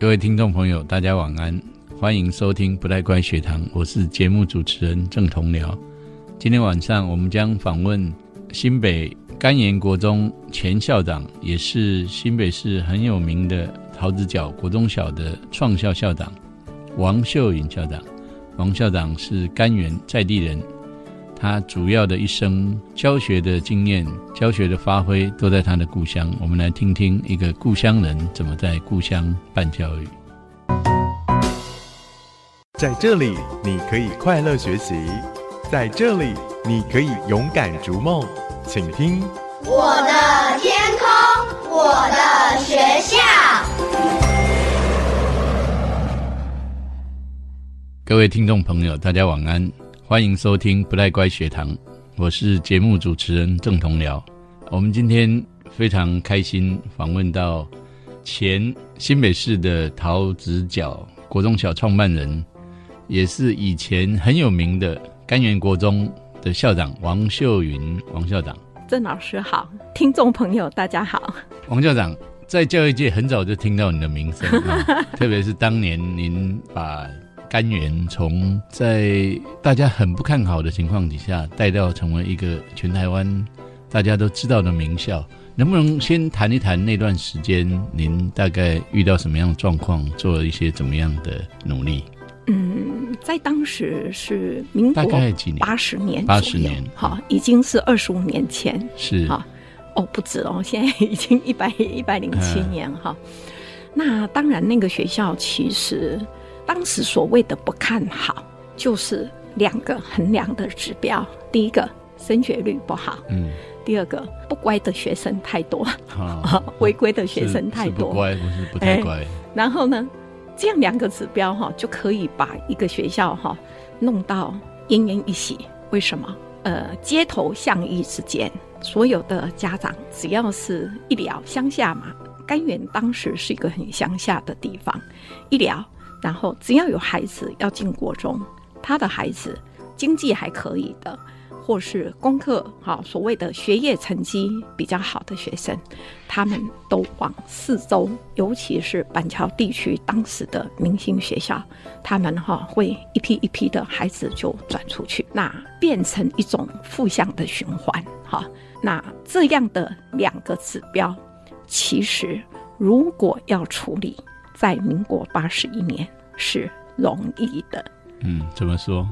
各位听众朋友，大家晚安，欢迎收听不太乖学堂，我是节目主持人郑同僚。今天晚上我们将访问新北甘岩国中前校长，也是新北市很有名的桃子角国中小的创校校长王秀云校长。王校长是甘源在地人，他主要的一生教学的经验、教学的发挥都在他的故乡。我们来听听一个故乡人怎么在故乡办教育。在这里，你可以快乐学习；在这里，你可以勇敢逐梦。请听我的天空，我的学校。各位听众朋友，大家晚安，欢迎收听不太乖学堂，我是节目主持人郑同僚。我们今天非常开心访问到前新北市的桃子角国中小创办人，也是以前很有名的甘源国中的校长王秀云王校长。郑老师好，听众朋友大家好。王校长在教育界很早就听到你的名声 啊，特别是当年您把甘源从在大家很不看好的情况底下，带到成为一个全台湾大家都知道的名校，能不能先谈一谈那段时间，您大概遇到什么样的状况，做了一些怎么样的努力？嗯，在当时是民国大概几年？八十年，八十年，好，已经是二十五年前，是啊，哦，不止哦，现在已经一百一百零七年哈。那当然，那个学校其实。当时所谓的不看好，就是两个衡量的指标：第一个升学率不好，嗯；第二个不乖的学生太多，啊，违规的学生太多，不乖不是不太乖。然后呢，这样两个指标哈，就可以把一个学校哈弄到奄奄一息。为什么？呃，街头巷议之间，所有的家长只要是一聊乡下嘛，甘源当时是一个很乡下的地方，一聊。然后只要有孩子要进国中，他的孩子经济还可以的，或是功课好，所谓的学业成绩比较好的学生，他们都往四周，尤其是板桥地区当时的明星学校，他们哈会一批一批的孩子就转出去，那变成一种负向的循环哈。那这样的两个指标，其实如果要处理。在民国八十一年是容易的，嗯，怎么说？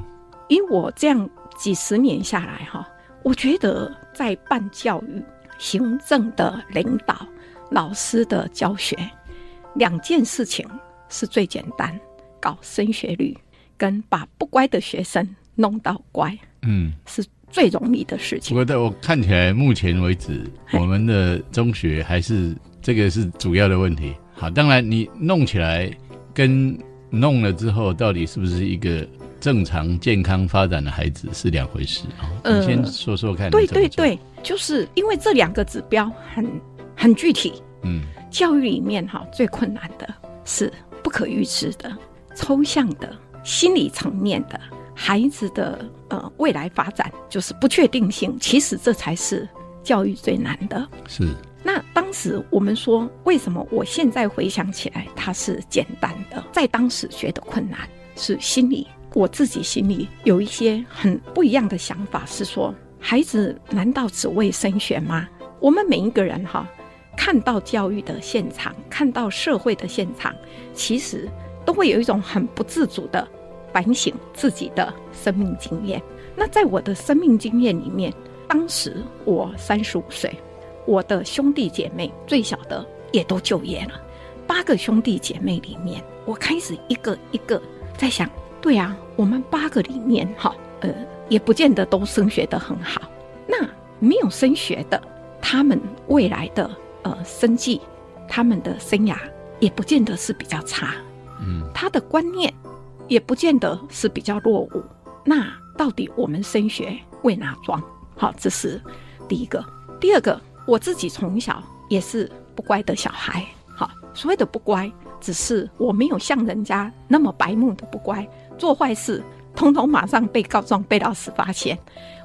以我这样几十年下来哈，我觉得在办教育、行政的领导、老师的教学两件事情是最简单，搞升学率跟把不乖的学生弄到乖，嗯，是最容易的事情。不过，在我看起来，目前为止，我们的中学还是这个是主要的问题。好，当然你弄起来跟弄了之后，到底是不是一个正常健康发展的孩子是两回事啊？你先说说看。对对对，就是因为这两个指标很很具体。嗯，教育里面哈最困难的是不可预知的、抽象的、心理层面的孩子的呃未来发展就是不确定性。其实这才是教育最难的。是。那当时我们说，为什么我现在回想起来它是简单的？在当时觉得困难，是心里我自己心里有一些很不一样的想法，是说孩子难道只为升学吗？我们每一个人哈，看到教育的现场，看到社会的现场，其实都会有一种很不自主的反省自己的生命经验。那在我的生命经验里面，当时我三十五岁。我的兄弟姐妹最小的也都就业了，八个兄弟姐妹里面，我开始一个一个在想，对啊，我们八个里面哈，呃，也不见得都升学的很好。那没有升学的，他们未来的呃生计，他们的生涯也不见得是比较差，嗯，他的观念也不见得是比较落伍。那到底我们升学为哪桩？好，这是第一个，第二个。我自己从小也是不乖的小孩，好，所谓的不乖，只是我没有像人家那么白目的不乖，做坏事，通通马上被告状，被老师发现，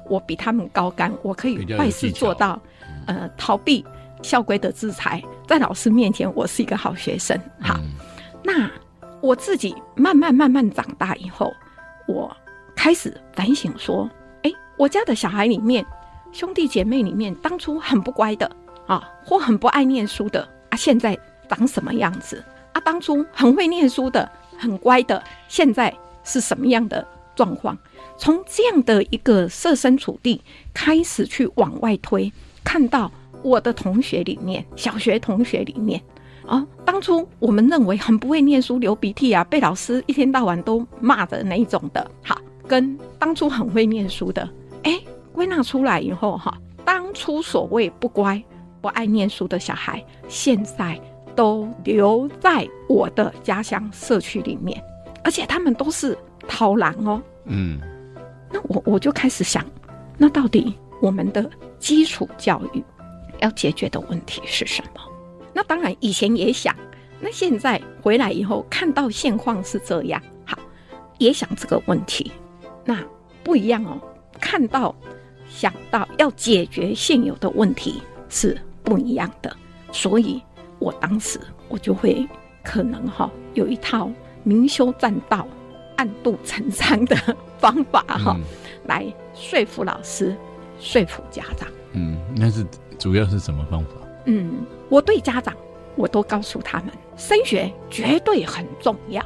我比他们高干，我可以坏事做到，呃，逃避校规的制裁，在老师面前我是一个好学生，好，那我自己慢慢慢慢长大以后，我开始反省说，哎，我家的小孩里面，兄弟姐妹里面，当初很不乖的啊，或很不爱念书的啊，现在长什么样子啊？当初很会念书的、很乖的，现在是什么样的状况？从这样的一个设身处地开始去往外推，看到我的同学里面，小学同学里面。啊，当初我们认为很不会念书、流鼻涕啊，被老师一天到晚都骂的那一种的，好，跟当初很会念书的，哎，归纳出来以后哈，当初所谓不乖、不爱念书的小孩，现在都留在我的家乡社区里面，而且他们都是逃狼哦。嗯，那我我就开始想，那到底我们的基础教育要解决的问题是什么？那当然，以前也想，那现在回来以后看到现况是这样，好，也想这个问题，那不一样哦。看到、想到要解决现有的问题是不一样的，所以我当时我就会可能哈有一套明修栈道、暗度陈仓的 方法哈，来说服老师、说服家长。嗯，那是主要是什么方法？嗯，我对家长，我都告诉他们，升学绝对很重要。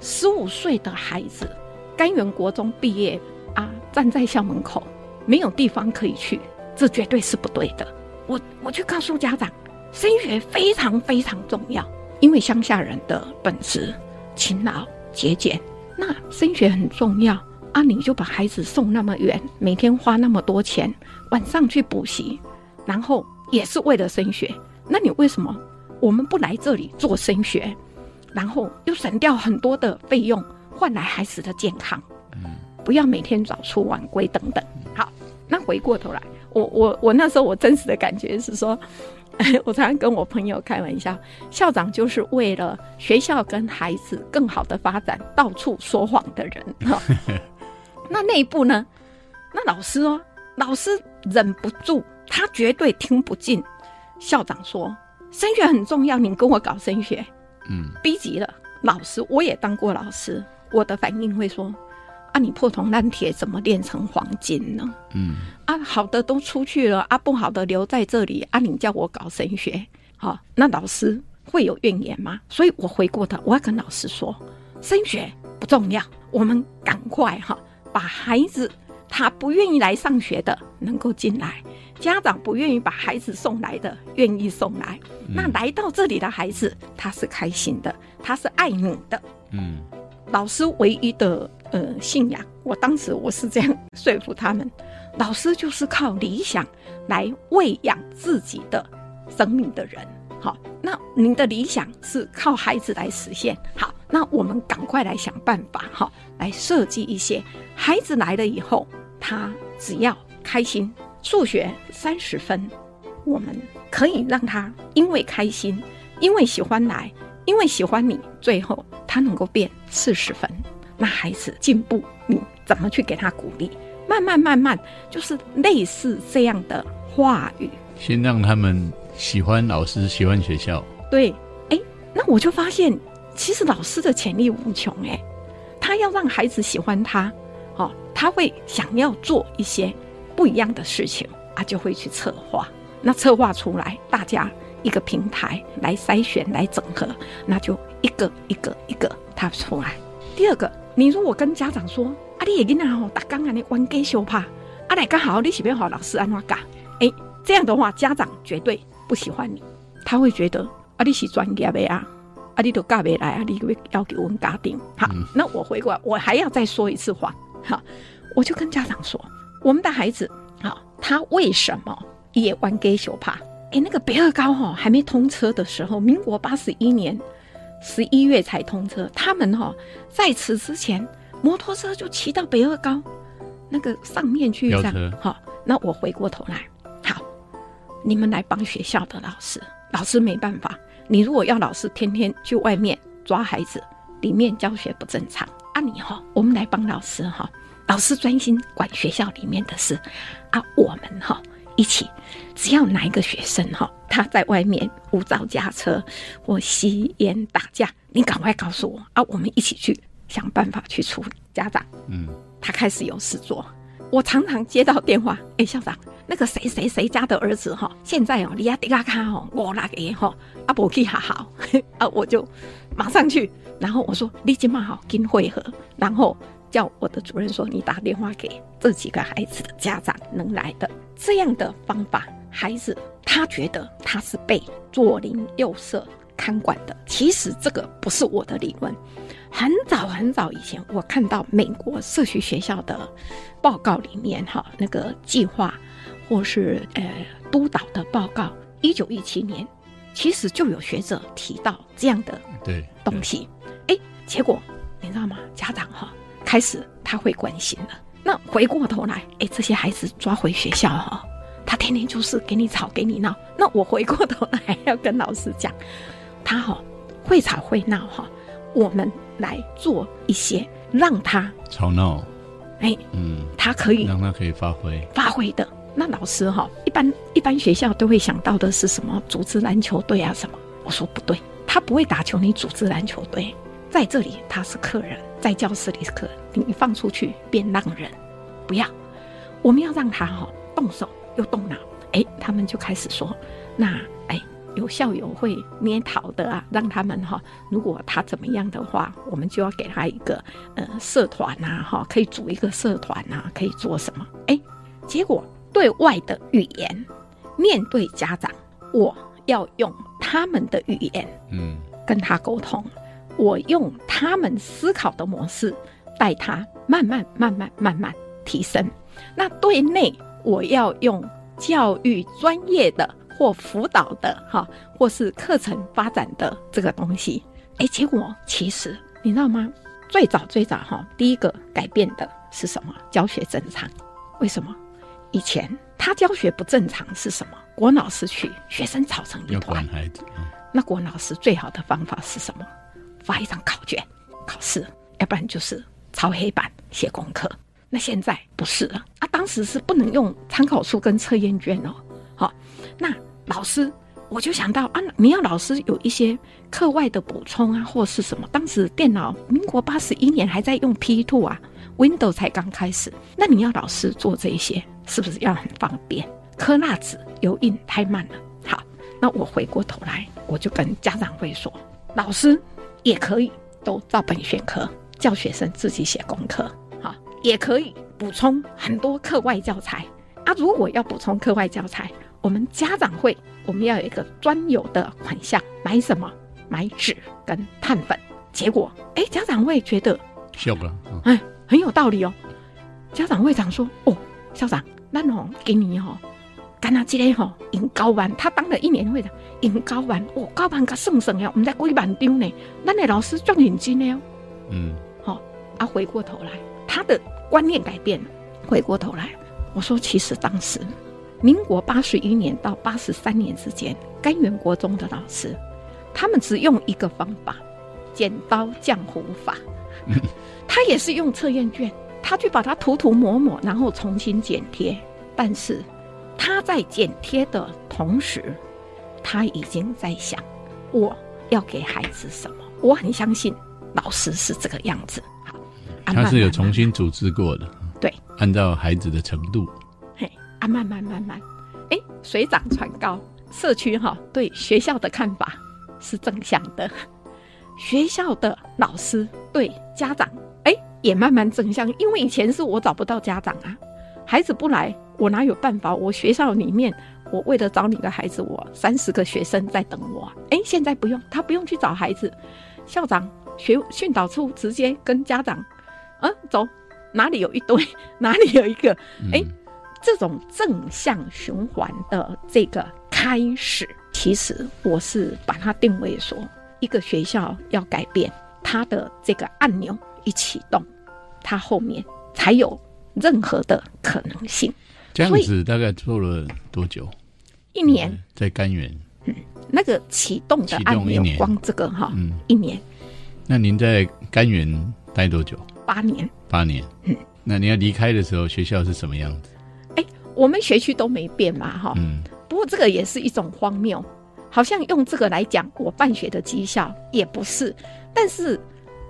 十五岁的孩子，甘源国中毕业啊，站在校门口，没有地方可以去，这绝对是不对的。我我去告诉家长，升学非常非常重要，因为乡下人的本质勤劳节俭，那升学很重要啊，你就把孩子送那么远，每天花那么多钱，晚上去补习，然后。也是为了升学，那你为什么我们不来这里做升学，然后又省掉很多的费用，换来孩子的健康？嗯，不要每天早出晚归等等。好，那回过头来，我我我那时候我真实的感觉是说，我常常跟我朋友开玩笑，校长就是为了学校跟孩子更好的发展，到处说谎的人。哈，那内部呢？那老师哦，老师忍不住。他绝对听不进校长说升学很重要，你跟我搞升学，嗯，逼急了老师，我也当过老师，我的反应会说啊，你破铜烂铁怎么炼成黄金呢？嗯，啊，好的都出去了，啊，不好的留在这里，啊，你叫我搞升学，好，那老师会有怨言吗？所以我回过头，我要跟老师说，升学不重要，我们赶快哈，把孩子他不愿意来上学的能够进来。家长不愿意把孩子送来的，愿意送来。那来到这里的孩子，他是开心的，他是爱你的。嗯，老师唯一的呃信仰，我当时我是这样说服他们：老师就是靠理想来喂养自己的生命的人。好，那您的理想是靠孩子来实现。好，那我们赶快来想办法，哈，来设计一些孩子来了以后，他只要开心。数学三十分，我们可以让他因为开心，因为喜欢来，因为喜欢你，最后他能够变四十分。那孩子进步，你怎么去给他鼓励？慢慢慢慢，就是类似这样的话语，先让他们喜欢老师，喜欢学校。对，哎，那我就发现，其实老师的潜力无穷。哎，他要让孩子喜欢他，哦，他会想要做一些。不一样的事情啊，就会去策划。那策划出来，大家一个平台来筛选、来整合，那就一个一个一个他出来。第二个，你如果跟家长说啊，你也囡仔吼，打刚啊你玩给修怕，啊来刚好你随便好老师安怎教？哎，这样的话，家长绝对不喜欢你，他会觉得啊你是专业的啊，啊你都教不来啊，你会要给我们家庭。好，那我回过来，我还要再说一次话。好，我就跟家长说。我们的孩子，好，他为什么也玩 gay 手帕？哎，那个北二高哈还没通车的时候，民国八十一年十一月才通车。他们哈在此之前，摩托车就骑到北二高那个上面去，这样好。那我回过头来，好，你们来帮学校的老师，老师没办法。你如果要老师天天去外面抓孩子，里面教学不正常啊，你哈，我们来帮老师哈。老师专心管学校里面的事，啊，我们哈一起，只要哪一个学生哈，他在外面无照驾车或吸烟打架，你赶快告诉我啊，我们一起去想办法去处理。家长，嗯，他开始有事做。我常常接到电话，哎，校长，那个谁谁谁家的儿子哈，现在哦，你亚迪拉卡哦，我那个哈，阿伯去好好 啊，我就马上去。然后我说，你今晚好跟会合，然后叫我的主任说，你打电话给这几个孩子的家长能来的。这样的方法，孩子他觉得他是被左邻右舍看管的。其实这个不是我的理论。很早很早以前，我看到美国社区学校的报告里面，哈，那个计划或是呃督导的报告，一九一七年，其实就有学者提到这样的对东西。哎，结果你知道吗？家长哈开始他会关心了。那回过头来，哎，这些孩子抓回学校哈，他天天就是给你吵给你闹。那我回过头来要跟老师讲，他哈会吵会闹哈，我们。来做一些让他吵闹，哎，嗯，他可以让他可以发挥发挥的。那老师哈，一般一般学校都会想到的是什么？组织篮球队啊什么？我说不对，他不会打球，你组织篮球队在这里他是客人，在教室里是客人，你放出去变浪人，不要，我们要让他哈动手又动脑，哎，他们就开始说，那哎。有校友会捏陶的啊，让他们哈，如果他怎么样的话，我们就要给他一个呃社团呐，哈，可以组一个社团呐，可以做什么？哎，结果对外的语言，面对家长，我要用他们的语言，嗯，跟他沟通，我用他们思考的模式带他慢慢慢慢慢慢提升。那对内，我要用教育专业的。或辅导的哈，或是课程发展的这个东西，哎，结果其实你知道吗？最早最早哈，第一个改变的是什么？教学正常。为什么？以前他教学不正常是什么？国老师去，学生吵成一团。孩子。那国老师最好的方法是什么？发一张考卷考试，要不然就是抄黑板写功课。那现在不是了啊！当时是不能用参考书跟测验卷哦。好，那。老师，我就想到啊，你要老师有一些课外的补充啊，或是什么？当时电脑民国八十一年还在用 P two 啊，Windows 才刚开始，那你要老师做这些，是不是要很方便？刻蜡纸、油印太慢了。好，那我回过头来，我就跟家长会说，老师也可以都照本宣科，叫学生自己写功课，好，也可以补充很多课外教材啊。如果要补充课外教材，我们家长会，我们要有一个专有的款项，买什么？买纸跟碳粉。结果，哎，家长会觉得笑了，哎，很有道理哦。家长会长说：“哦，校长，那我，给你哦，干那今天吼引高班，他当了一年会长，引高班，哦，高班可省省呀，我们在几万张呢，那那老师赚眼睛呢？嗯，好，啊，回过头来，他的观念改变了。回过头来，我说，其实当时。民国八十一年到八十三年之间，甘源国中的老师，他们只用一个方法——剪刀浆糊法。他也是用测验卷，他去把它涂涂抹抹，然后重新剪贴。但是他在剪贴的同时，他已经在想：我要给孩子什么？我很相信老师是这个样子。好，他是有重新组织过的。对，按照孩子的程度。嘿啊，慢慢慢慢，哎，水涨船高，社区哈对学校的看法是正向的，学校的老师对家长哎也慢慢正向，因为以前是我找不到家长啊，孩子不来，我哪有办法？我学校里面，我为了找你的孩子，我三十个学生在等我，哎，现在不用，他不用去找孩子，校长学训导处直接跟家长，嗯，走，哪里有一堆，哪里有一个，哎。这种正向循环的这个开始，其实我是把它定位说，一个学校要改变它的这个按钮一启动，它后面才有任何的可能性。这样子大概做了多久？一年，在甘源。嗯，那个启动的按钮，光这个哈，嗯，一年。那您在甘源待多久？八年。八年。嗯，那你要离开的时候，学校是什么样子？哎我们学区都没变嘛，哈。嗯，不过这个也是一种荒谬，好像用这个来讲我办学的绩效也不是，但是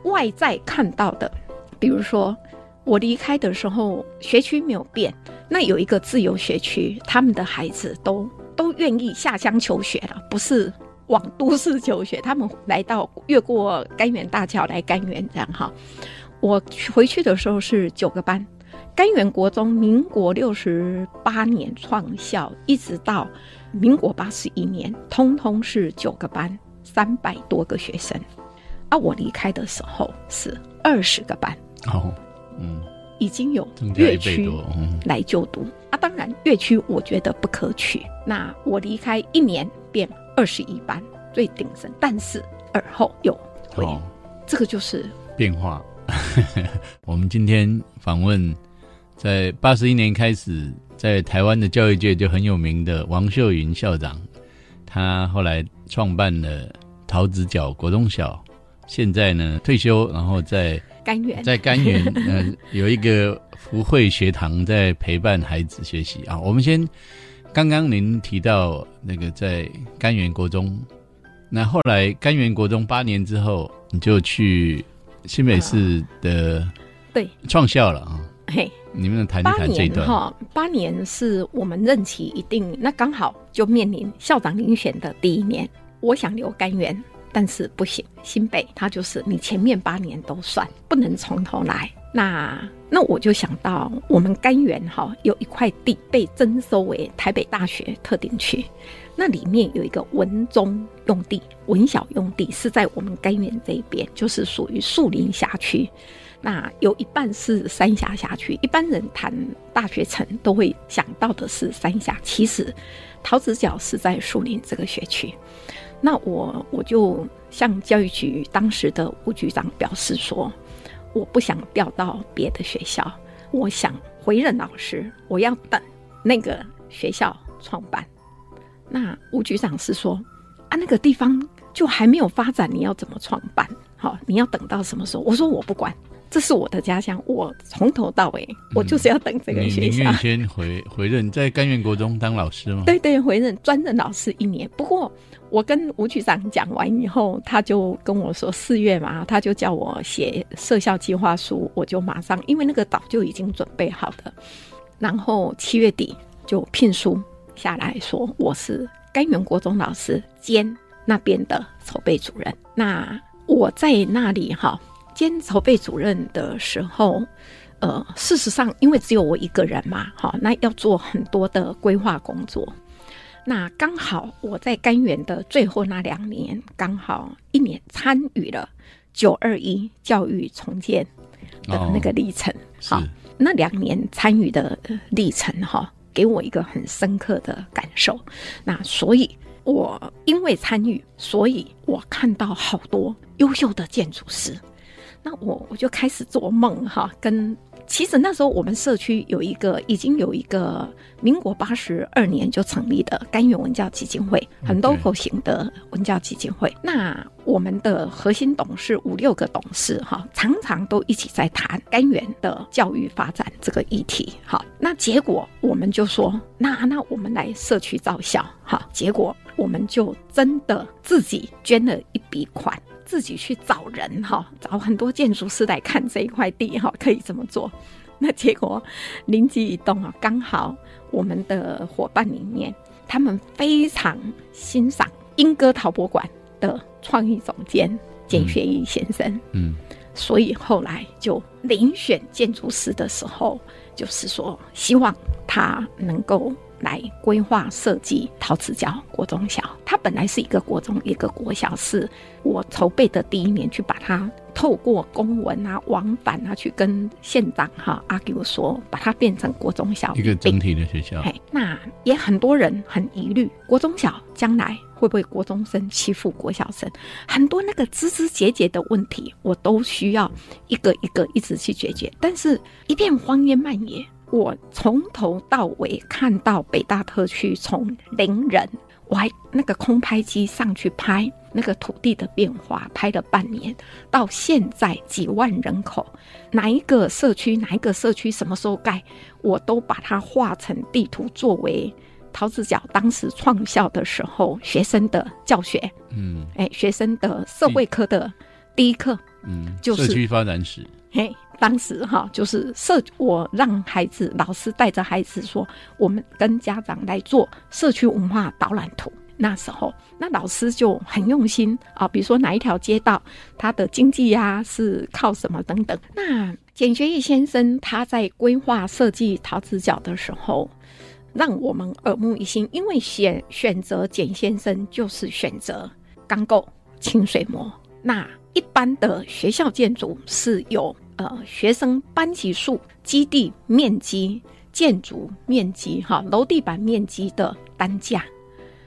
外在看到的，比如说我离开的时候学区没有变，那有一个自由学区，他们的孩子都都愿意下乡求学了，不是往都市求学，他们来到越过甘源大桥来甘源这样哈。我回去的时候是九个班。甘源国中，民国六十八年创校，一直到民国八十一年，通通是九个班，三百多个学生。啊，我离开的时候是二十个班，哦，嗯，已经有增加一倍乐区来就读啊。当然，乐区我觉得不可取。那我离开一年变二十一班，最鼎盛，但是尔后有回，哦，这个就是变化。我们今天访问，在八十一年开始，在台湾的教育界就很有名的王秀云校长，他后来创办了桃子角国中小，现在呢退休，然后在甘源在甘源 呃有一个福慧学堂在陪伴孩子学习啊。我们先，刚刚您提到那个在甘源国中，那后来甘源国中八年之后，你就去新北市的对，创校了啊。嘿。你们谈一谈这一段？年哈，八年是我们任期一定，那刚好就面临校长遴选的第一年。我想留甘源，但是不行，新北它就是你前面八年都算，不能从头来。那那我就想到我们甘源哈有一块地被征收为台北大学特定区，那里面有一个文中用地、文小用地是在我们甘源这一边，就是属于树林辖区。那有一半是三峡辖区，一般人谈大学城都会想到的是三峡，其实桃子角是在树林这个学区。那我我就向教育局当时的吴局长表示说，我不想调到别的学校，我想回任老师，我要等那个学校创办。那吴局长是说，啊，那个地方就还没有发展，你要怎么创办？好，你要等到什么时候？我说我不管。这是我的家乡，我从头到尾，我就是要等这个学校。宁愿先回回任，在甘愿国中当老师吗？对对，回任专任老师一年。不过我跟吴局长讲完以后，他就跟我说四月嘛，他就叫我写设校计划书，我就马上，因为那个早就已经准备好的。然后七月底就聘书下来说我是甘源国中老师兼那边的筹备主任。那我在那里哈。兼筹备主任的时候，呃，事实上，因为只有我一个人嘛，好，那要做很多的规划工作。那刚好我在甘源的最后那两年，刚好一年参与了九二一教育重建的那个历程。好，那两年参与的历程哈，给我一个很深刻的感受。那所以，我因为参与，所以我看到好多优秀的建筑师。那我我就开始做梦哈，跟其实那时候我们社区有一个已经有一个民国八十二年就成立的甘源文教基金会，很 local 型的文教基金会。那我们的核心董事五六个董事哈，常常都一起在谈甘源的教育发展这个议题。好，那结果我们就说，那那我们来社区造校哈，结果我们就真的自己捐了一笔款。自己去找人哈，找很多建筑师来看这一块地哈，可以这么做。那结果灵机一动啊，刚好我们的伙伴里面，他们非常欣赏英歌陶博馆的创意总监简学义先生，嗯，所以后来就遴选建筑师的时候，就是说希望他能够。来规划设计陶瓷角国中小，它本来是一个国中一个国小，是我筹备的第一年去把它透过公文啊往返啊去跟县长哈阿 Q 说，把它变成国中小一个整体的学校。嘿，那也很多人很疑虑，国中小将来会不会国中生欺负国小生？很多那个枝枝节节的问题，我都需要一个一个一直去解决，但是一片荒烟蔓野。我从头到尾看到北大特区从零人，我还那个空拍机上去拍，那个土地的变化，拍了半年，到现在几万人口，哪一个社区哪一个社区什么时候盖，我都把它画成地图，作为陶子角当时创校的时候学生的教学，嗯。哎，学生的社会科的第一课，嗯，就是社区发展史，嘿，当时哈就是社，我让孩子老师带着孩子说，我们跟家长来做社区文化导览图。那时候，那老师就很用心啊，比如说哪一条街道，它的经济呀、是靠什么等等。那简学义先生他在规划设计桃子角的时候，让我们耳目一新，因为选选择简先生就是选择钢构、清水模。那一般的学校建筑是有呃学生班级数、基地面积、建筑面积、哈楼地板面积的单价。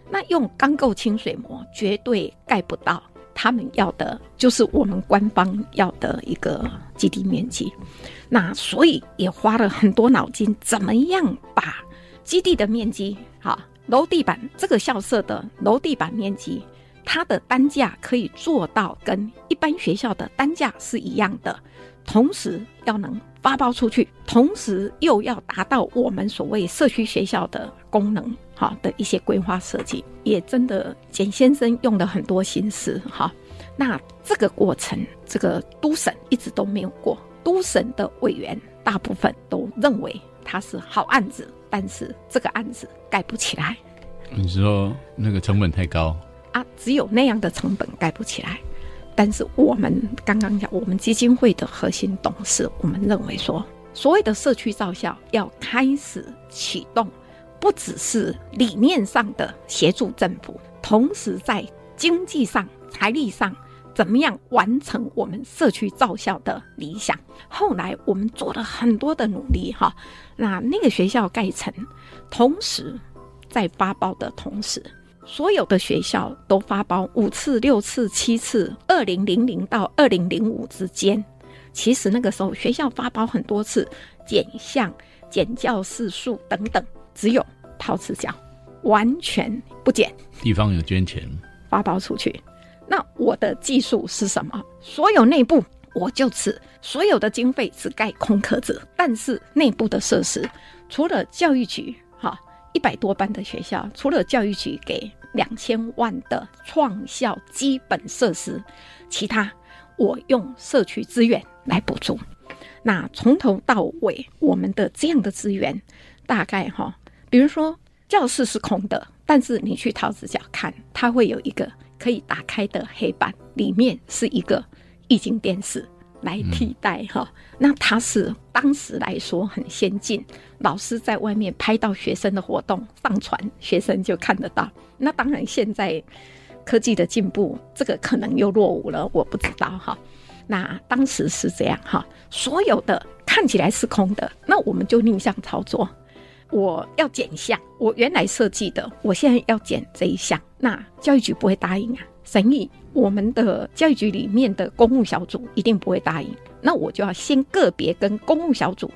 那用钢构清水模绝对盖不到他们要的，就是我们官方要的一个基地面积。那所以也花了很多脑筋，怎么样把基地的面积，哈楼地板这个校舍的楼地板面积，它的单价可以做到跟一般学校的单价是一样的，同时要能发包出去，同时又要达到我们所谓社区学校的功能，哈的一些规划设计，也真的简先生用了很多心思，哈。那这个过程，这个都审一直都没有过，都审的委员大部分都认为它是好案子，但是这个案子盖不起来。你说那个成本太高，啊，只有那样的成本盖不起来。但是我们刚刚讲，我们基金会的核心董事，我们认为说，所谓的社区造校要开始启动，不只是理念上的协助政府，同时在经济上、财力上，怎么样完成我们社区造校的理想？后来我们做了很多的努力，哈，那那个学校盖成，同时在发包的同时。所有的学校都发包五次、六次、七次，二零零零到二零零五之间。其实那个时候学校发包很多次，减项、减教室数等等，只有陶瓷角完全不减，地方有捐钱，发包出去。那我的技术是什么？所有内部我就此所有的经费只盖空壳子，但是内部的设施除了教育局哈一百多班的学校，除了教育局给两千万的创校基本设施，其他我用社区资源来补助。那从头到尾，我们的这样的资源大概哈，比如说教室是空的，但是你去桃子角看，它会有一个可以打开的黑板，里面是一个液晶电视来替代哈。那它是当时来说很先进，老师在外面拍到学生的活动上传，学生就看得到。那当然现在科技的进步，这个可能又落伍了，我不知道哈。那当时是这样哈，所有的看起来是空的，那我们就逆向操作。我要减项，我原来设计的，我现在要减这一项，那教育局不会答应啊。审议我们的教育局里面的公务小组一定不会答应，那我就要先个别跟公务小组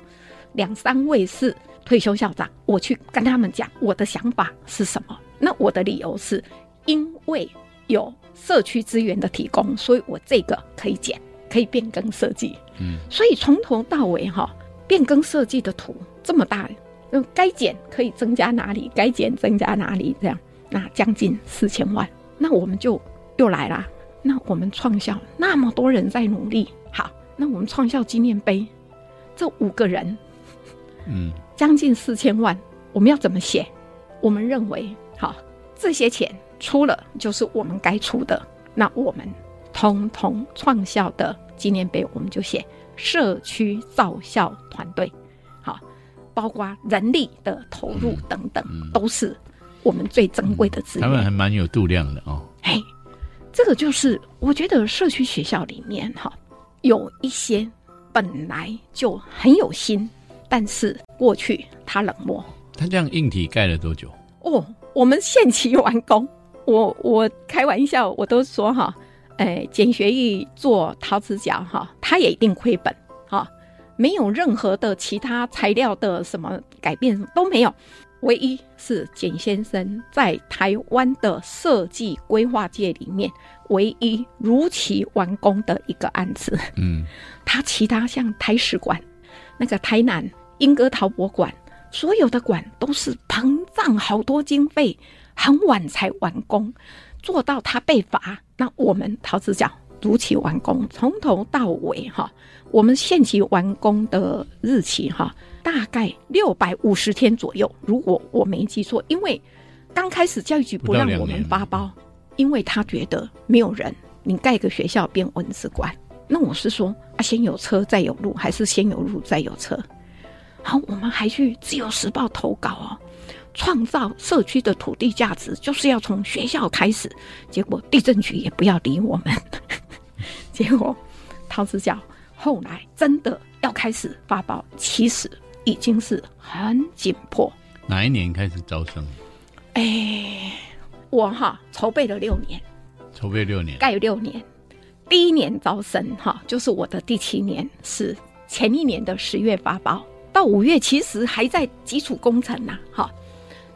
两三位是退休校长，我去跟他们讲我的想法是什么。那我的理由是，因为有社区资源的提供，所以我这个可以减，可以变更设计。嗯，所以从头到尾哈，变更设计的图这么大，那该减可以增加哪里，该减增加哪里，这样那将近四千万，那我们就又来啦。那我们创校那么多人在努力，好，那我们创校纪念碑这五个人嗯，将近四千万，我们要怎么写？我们认为，好，这些钱出了就是我们该出的，那我们通通创校的纪念碑，我们就写社区造校团队，好，包括人力的投入等等，嗯都是我们最珍贵的资源。他们还蛮有度量的哦。哎，这个就是我觉得社区学校里面哈，有一些本来就很有心，但是过去他冷漠他这样硬体盖了多久？哦。我们限期完工，我我开玩笑，我都说哈，哎，简学义做陶瓷角哈，他也一定亏本哈，没有任何的其他材料的什么改变都没有，唯一是简先生在台湾的设计规划界里面唯一如期完工的一个案子。嗯，他其他像台史馆、那个台南英歌陶博馆，所有的馆都是膨胀好多经费，很晚才完工，做到他被罚。那我们陶瓷角如期完工，从头到尾哈，我们限期完工的日期哈，大概六百五十天左右，如果我没记错，因为刚开始教育局不让我们发包，因为他觉得没有人，你盖个学校变文字馆。那我是说啊，先有车再有路，还是先有路再有车？好，我们还去《自由时报》投稿哦，创造社区的土地价值，就是要从学校开始。结果地震局也不要理我们，结果陶瓷角后来真的要开始发包，其实已经是很紧迫。哪一年开始招生？哎，我哈筹备了六年，筹备六年，盖六年。第一年招生哈，就是我的第七年，是前一年的十月发包，到五月其实还在基础工程呐，哈。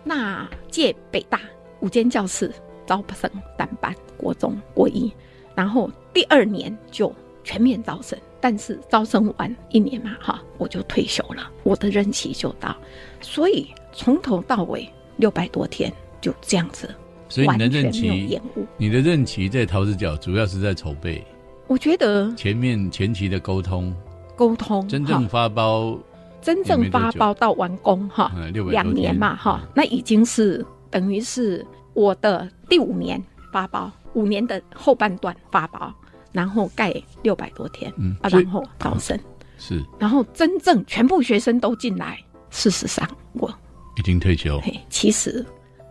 那借北大五间教室招生三班，国中国一，然后第二年就全面招生，但是招生完一年嘛，哈，我就退休了，我的任期就到，所以从头到尾六百多天就这样子。所以你的任期你的任期在桃子角主要是在筹备，我觉得前面前期的沟通，沟通真正发包，真正发包到完工哈，两年嘛哈，那已经是等于是我的第五年发包，五年的后半段发包，然后盖六百多天啊，然后招生，是然后真正全部学生都进来。事实上，我已经退休，嘿，其实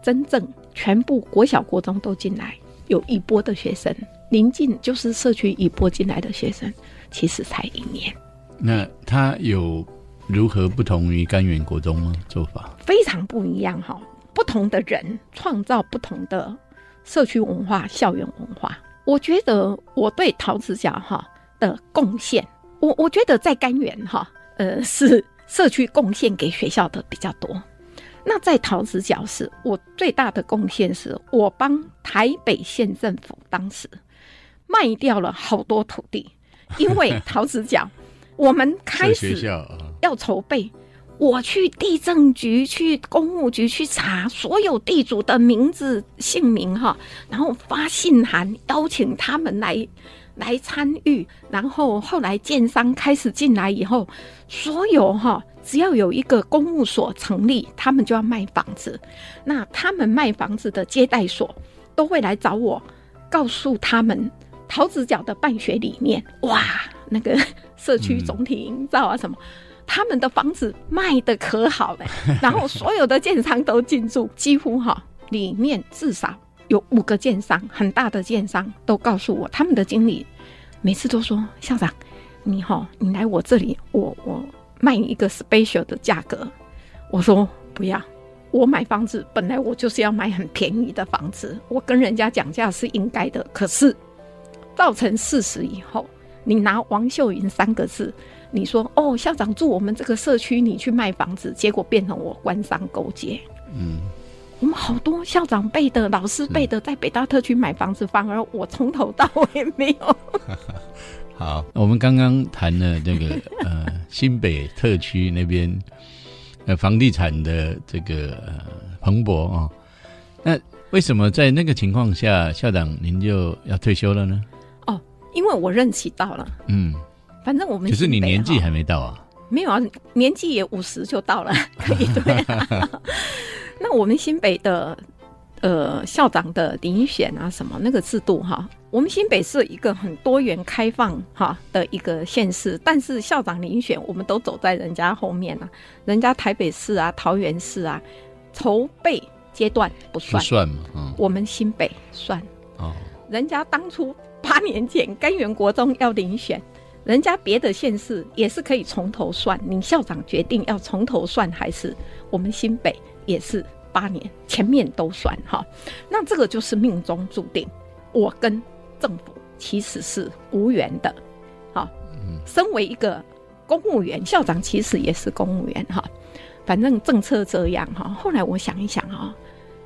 真正全部国小国中都进来，有一波的学生，临近就是社区一波进来的学生，其实才一年。那他有如何不同于甘源国中吗？做法？非常不一样哈。不同的人创造不同的社区文化、校园文化。我觉得我对陶瓷角哈的贡献，我我觉得在甘源哈，呃，是 社区贡献给学校的比较多。那在陶瓷角是我最大的贡献，是我帮台北县政府当时卖掉了好多土地，因为 陶瓷角我们开始要筹备，我去地政局、去公务局去查所有地主的名字、姓名哈，然后发信函邀请他们来来参与，然后后来建商开始进来以后，所有哈只要有一个公务所成立，他们就要卖房子，那他们卖房子的接待所都会来找我，告诉他们桃子角的办学理念，哇，那个社区总体营造啊什么。他们的房子卖的可好了，然后所有的建商都进驻，几乎哈里面至少有五个建商，很大的建商都告诉我，他们的经理每次都说：“校长，你哈你来我这里，我我卖你一个 special 的价格。”我说不要，我买房子本来我就是要买很便宜的房子，我跟人家讲价是应该的。可是造成事实以后，你拿王秀云三个字。你说哦，校长住我们这个社区，你去卖房子，结果变成我官商勾结。嗯，我们好多校长辈的、老师辈的，在北大特区买房子，反而我从头到尾没有。好，我们刚刚谈了这个 呃新北特区那边呃房地产的这个呃蓬勃啊、那为什么在那个情况下，校长您就要退休了呢？哦，因为我任期到了，嗯，反正我们可是你年纪还没到啊。没有啊，年纪也五十就到了，可以对、啊。那我们新北的呃校长的遴选啊，什么那个制度哈，我们新北是一个很多元开放哈的一个县市，但是校长遴选我们都走在人家后面啊，人家台北市啊、桃园市啊筹备阶段不不算，算嘛，嗯，我们新北算。哦，人家当初八年前甘源国中要遴选，人家别的县市也是可以从头算，你校长决定要从头算还是我们新北也是八年前面都算哈。那这个就是命中注定，我跟政府其实是无缘的。好，身为一个公务员，校长其实也是公务员哈。反正政策这样哈。后来我想一想哈，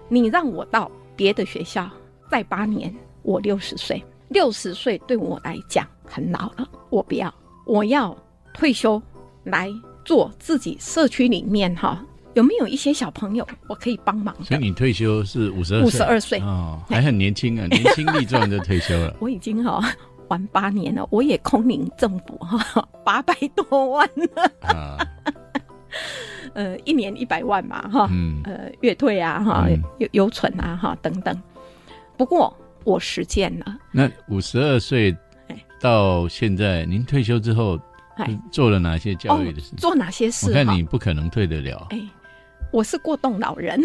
你让我到别的学校再八年，我六十岁，六十岁对我来讲很老了，我不要，我要退休来做自己社区里面哈。有没有一些小朋友我可以帮忙的？所以你退休是五十二五十二岁哦，还很年轻啊，年轻力壮就退休了。我已经哈、玩八年了，我也空领政府哈八百多万了，啊，呃，一年一百万嘛哈，嗯呃，月退啊哈嗯，有有存啊哈等等。不过我实践了，那五十二岁哎到现在，您退休之后哎，做了哪些教哦育的事？，做哪些事我看？你不可能退得了。哎，我是过动老人，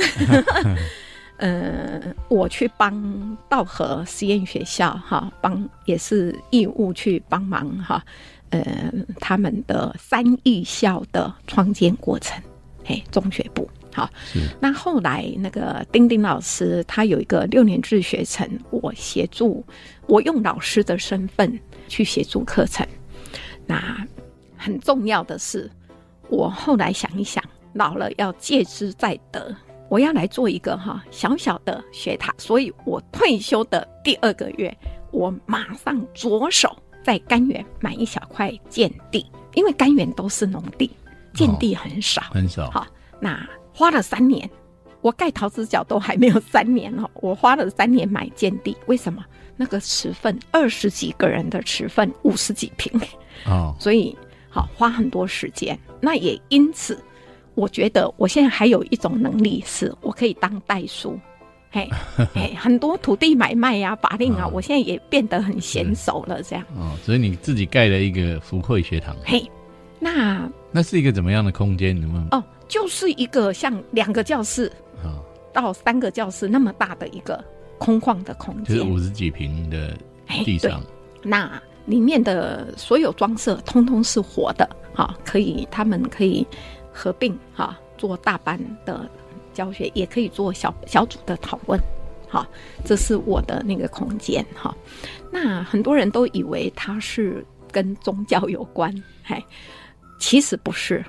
呃，我去帮道和实验学校哈，帮也是义务去帮忙哈，呃，他们的三艺校的创建过程，嘿，中学部好。那后来那个丁丁老师他有一个六年制学程，我协助，我用老师的身份去协助课程。那很重要的是，我后来想一想，老了要借之再得，我要来做一个哈小小的学塔，所以我退休的第二个月，我马上着手在甘源买一小块建地，因为甘源都是农地，建地很少。很少。好，那花了三年，我盖陶瓷角都还没有三年哦，我花了三年买建地，为什么？那个池份二十几个人的池份，五十几平，哦，所以好花很多时间。那也因此，我觉得我现在还有一种能力，是我可以当代书。嘿，嘿，很多土地买卖呀、法令啊，哦我现在也变得很娴熟了。这样，哦，所以你自己盖了一个福慧学堂，嘿，那那是一个怎么样的空间？能不能？哦，就是一个像两个教室啊，到三个教室那么大的一个空旷的空间，就是五十几平的地上，那里面的所有装设通通是活的，哈、可以他们可以合并哈、做大班的教学，也可以做小小组的讨论，哈、这是我的那个空间哈、那很多人都以为它是跟宗教有关，嘿，其实不是，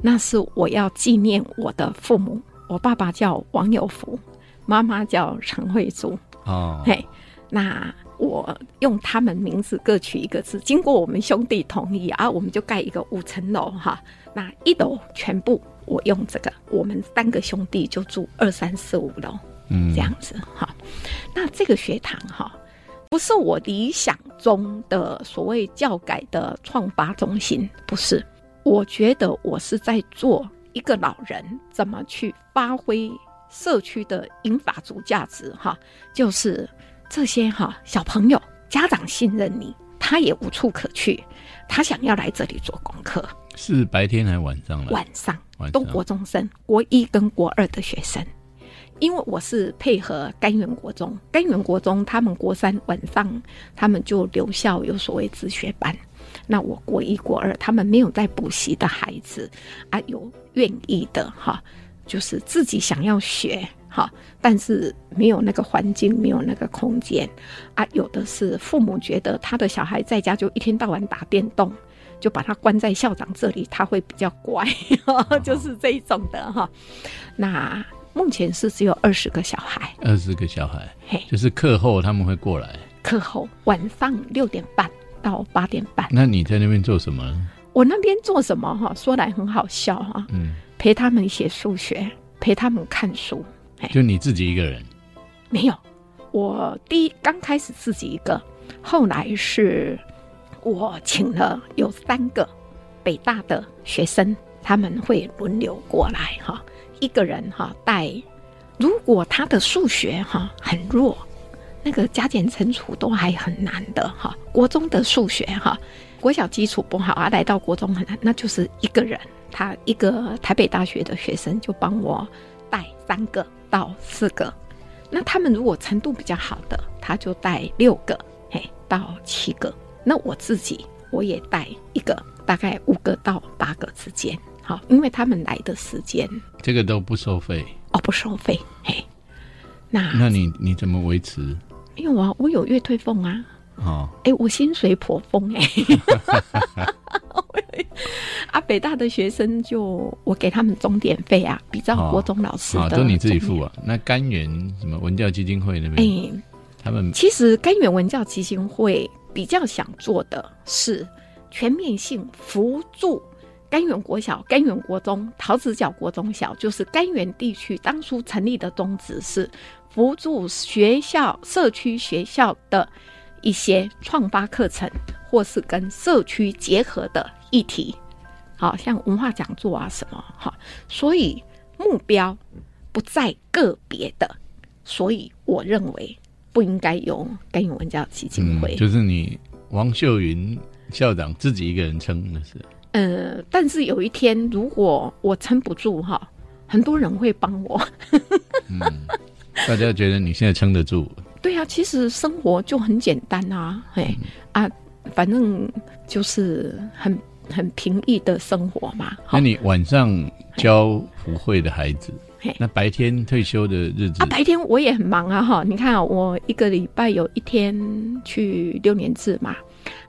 那是我要纪念我的父母，我爸爸叫王有福，妈妈叫陈慧珠，哦，嘿，那我用他们名字各取一个字，经过我们兄弟同意啊，我们就盖一个五层楼哈。那一楼全部我用这个，我们三个兄弟就住二三四五楼嗯，这样子哈。那这个学堂哈，不是我理想中的所谓教改的创发中心，不是。我觉得我是在做一个老人怎么去发挥社区的银法族价值哈，就是这些哈小朋友家长信任你，他也无处可去，他想要来这里做功课，是白天还是晚上来？晚上晚上都国中生，国一跟国二的学生。因为我是配合甘源国中，甘源国中他们国三晚上他们就留校有所谓自学班，那我国一国二他们没有在补习的孩子啊，有愿意的哈，就是自己想要学哈，但是没有那个环境，没有那个空间啊，有的是父母觉得他的小孩在家就一天到晚打电动。就把他关在校长这里，他会比较乖，就是这一种的哈。那目前是只有二十个小孩，二十个小孩，嘿，就是课后他们会过来。课后晚上六点半到八点半。那你在那边做什么？我那边做什么哈？说来很好笑哈，嗯，陪他们写数学，陪他们看书。就你自己一个人。没有，我第一刚开始自己一个，后来是我请了有三个北大的学生，他们会轮流过来哈，一个人哈带。如果他的数学哈很弱，那个加减乘除都还很难的哈，国中的数学哈，国小基础不好啊，来到国中很难，那就是一个人，他一个台北大学的学生就帮我带三个到四个。那他们如果程度比较好的，他就带六个，嘿，到七个。那我自己我也带一个，大概五个到八个之间。好，因为他们来的时间这个都不收费，哦不收费，嘿。那那你你怎么维持？没有啊，我有月退俸啊，哦，哎，我薪水颇丰哎。啊，啊，北大的学生就我给他们钟点费啊，比照哦国中老师啊，的都你自己付啊？那甘源什么文教基金会那哎、边，他们其实甘源文教基金会比较想做的是全面性扶助甘源国小、甘源国中、桃子角国中小，就是甘源地区当初成立的宗旨是扶助学校、社区学校的一些创发课程，或是跟社区结合的议题，好像文化讲座啊什么哈，所以目标不在个别的，所以我认为不应该由甘源文教基金会。嗯，就是你王秀云校长自己一个人撑的是，呃，但是有一天如果我撑不住哈，很多人会帮我。嗯，大家觉得你现在撑得住，对啊，其实生活就很简单啊，嘿啊，反正就是很很平易的生活嘛。那你晚上教福会的孩子嘿，那白天退休的日子啊，，白天我也很忙啊，哈！你看啊，我一个礼拜有一天去六年制嘛，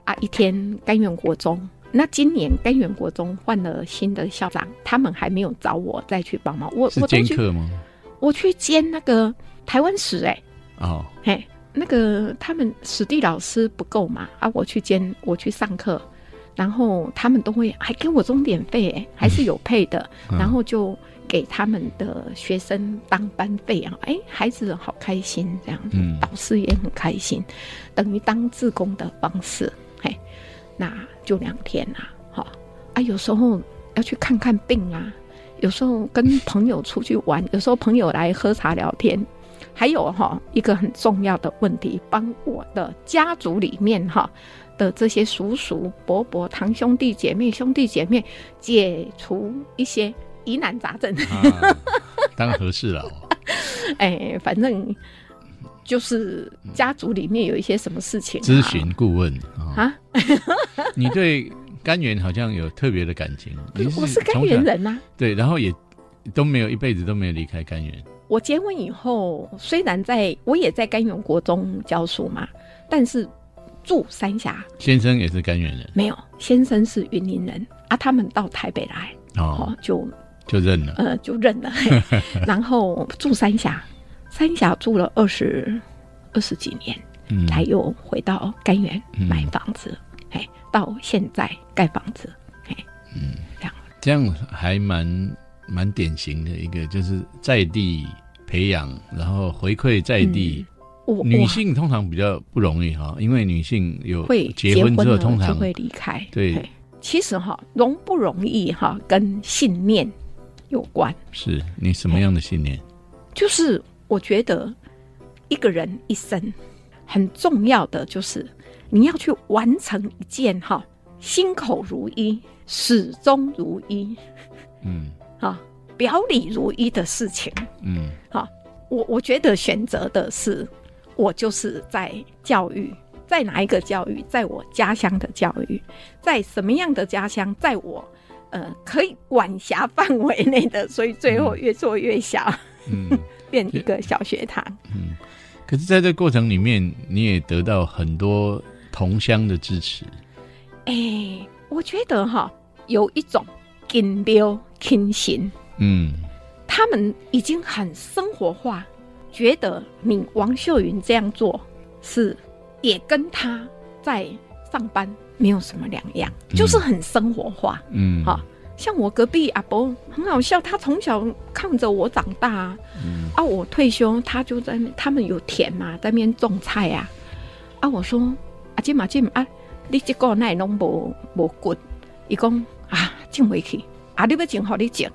啊，一天甘源国中。那今年甘源国中换了新的校长，他们还没有找我再去帮忙，我是兼课吗？我去兼那个台湾史、哎，哦，嘿，那个他们史地老师不够嘛，啊，我去兼，我去上课，然后他们都会还给我钟点费、哎，还是有配的，嗯。然后就给他们的学生当班费啊，哎，孩子好开心这样子，嗯。导师也很开心，等于当志工的方式，嘿，那就两天啊，好啊，有时候要去看看病啊，有时候跟朋友出去玩，有时候朋友来喝茶聊天，还有哈一个很重要的问题，帮我的家族里面哈的这些叔叔伯伯、堂兄弟姐妹、兄弟姐妹解除一些疑难杂症。啊，当和事佬，哎，反正就是家族里面有一些什么事情、啊、咨询顾问啊，啊，你对甘源好像有特别的感情，你我是甘源人呐、对，然后也都没有一辈子都没有离开甘源，我结婚以后，虽然在我也在甘源国中教书嘛，但是住三峡。先生也是甘源人？没有，先生是云林人啊，他们到台北来，哦哦，，就就认了，呃就认了，然后住三峡，三峡住了二十二十几年，嗯，才又回到甘源嗯。买房子，哎、到现在盖房子，哎，嗯，这样。这样还蛮蛮典型的一个，就是在地培养，然后回馈在地。我女性通常比较不容易哈，因为女性有会结婚之后，通常就会离开。对其实哈容不容易哈跟信念有关，是你什么样的信念？就是我觉得一个人一生很重要的就是你要去完成一件哈心口如一、始终如一嗯。啊表里如一的事情。嗯。我我觉得选择的是，我就是在教育，在哪一个教育，在我家乡的教育，在什么样的家乡，在我呃可以管辖范围内的，所以最后越做越小，嗯。变一个小学堂。嗯。可是，在这过程里面，你也得到很多同乡的支持。哎、我觉得哈，有一种 kind 流亲心，嗯。他们已经很生活化，觉得你王秀云这样做是也跟他在上班没有什么两样，嗯。就是很生活化。嗯，哈像我隔壁阿伯很好笑，他从小看着我长大啊，嗯。啊，我退休他就在那他们有田嘛，在那边种菜啊，啊，我说啊，即嘛即嘛啊，你这个那拢无无骨，伊讲啊，种回去。啊，你要种好你种，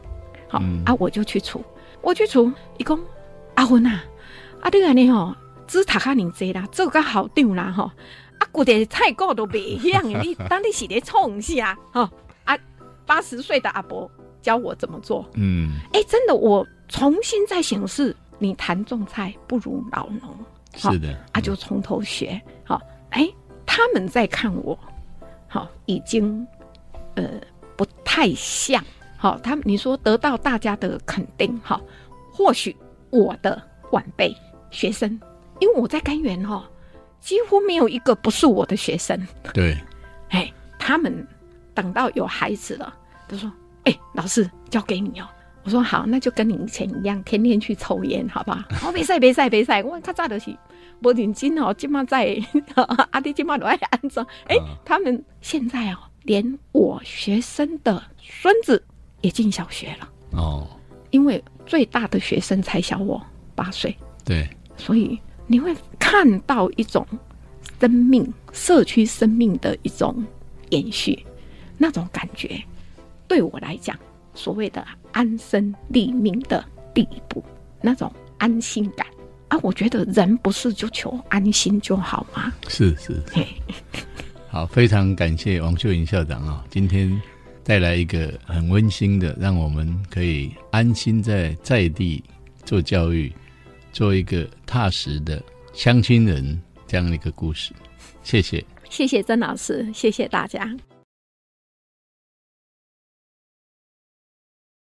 好、嗯。啊，我就去除，我去除，伊讲阿芬啊，啊，你安尼吼，只读较尼济啦，做较校长啦吼，啊，骨的菜果都袂响诶，你当你是咧创啥？吼？啊，八十岁的阿伯教我怎么做，嗯，哎、真的，我重新再显示，你谈种菜不如老农。是的，啊，就从头学。好，哎、他们在看我，好，已经呃不太像。好，他们你说得到大家的肯定，好，或许我的晚辈学生，因为我在甘源哈，几乎没有一个不是我的学生。对，哎，他们等到有孩子了，他说：“哎、老师交给你哦。”我说：“好，那就跟你以前一样，天天去抽烟，好不好？”我别晒别晒别晒，我较早就是无认真哦，今嘛在阿弟今嘛都爱安装。哎、啊他们现在哦，连我学生的孙子也进小学了，哦，因为最大的学生才小我八岁，对，所以你会看到一种生命、社区生命的一种延续，那种感觉，对我来讲，所谓的安身立命的第一步，那种安心感啊，我觉得人不是就求安心就好吗？是是好，非常感谢王秀云校长啊、今天带来一个很温馨的，让我们可以安心在在地做教育，做一个踏实的乡亲人这样的一个故事。谢谢。谢谢曾老师，谢谢大家。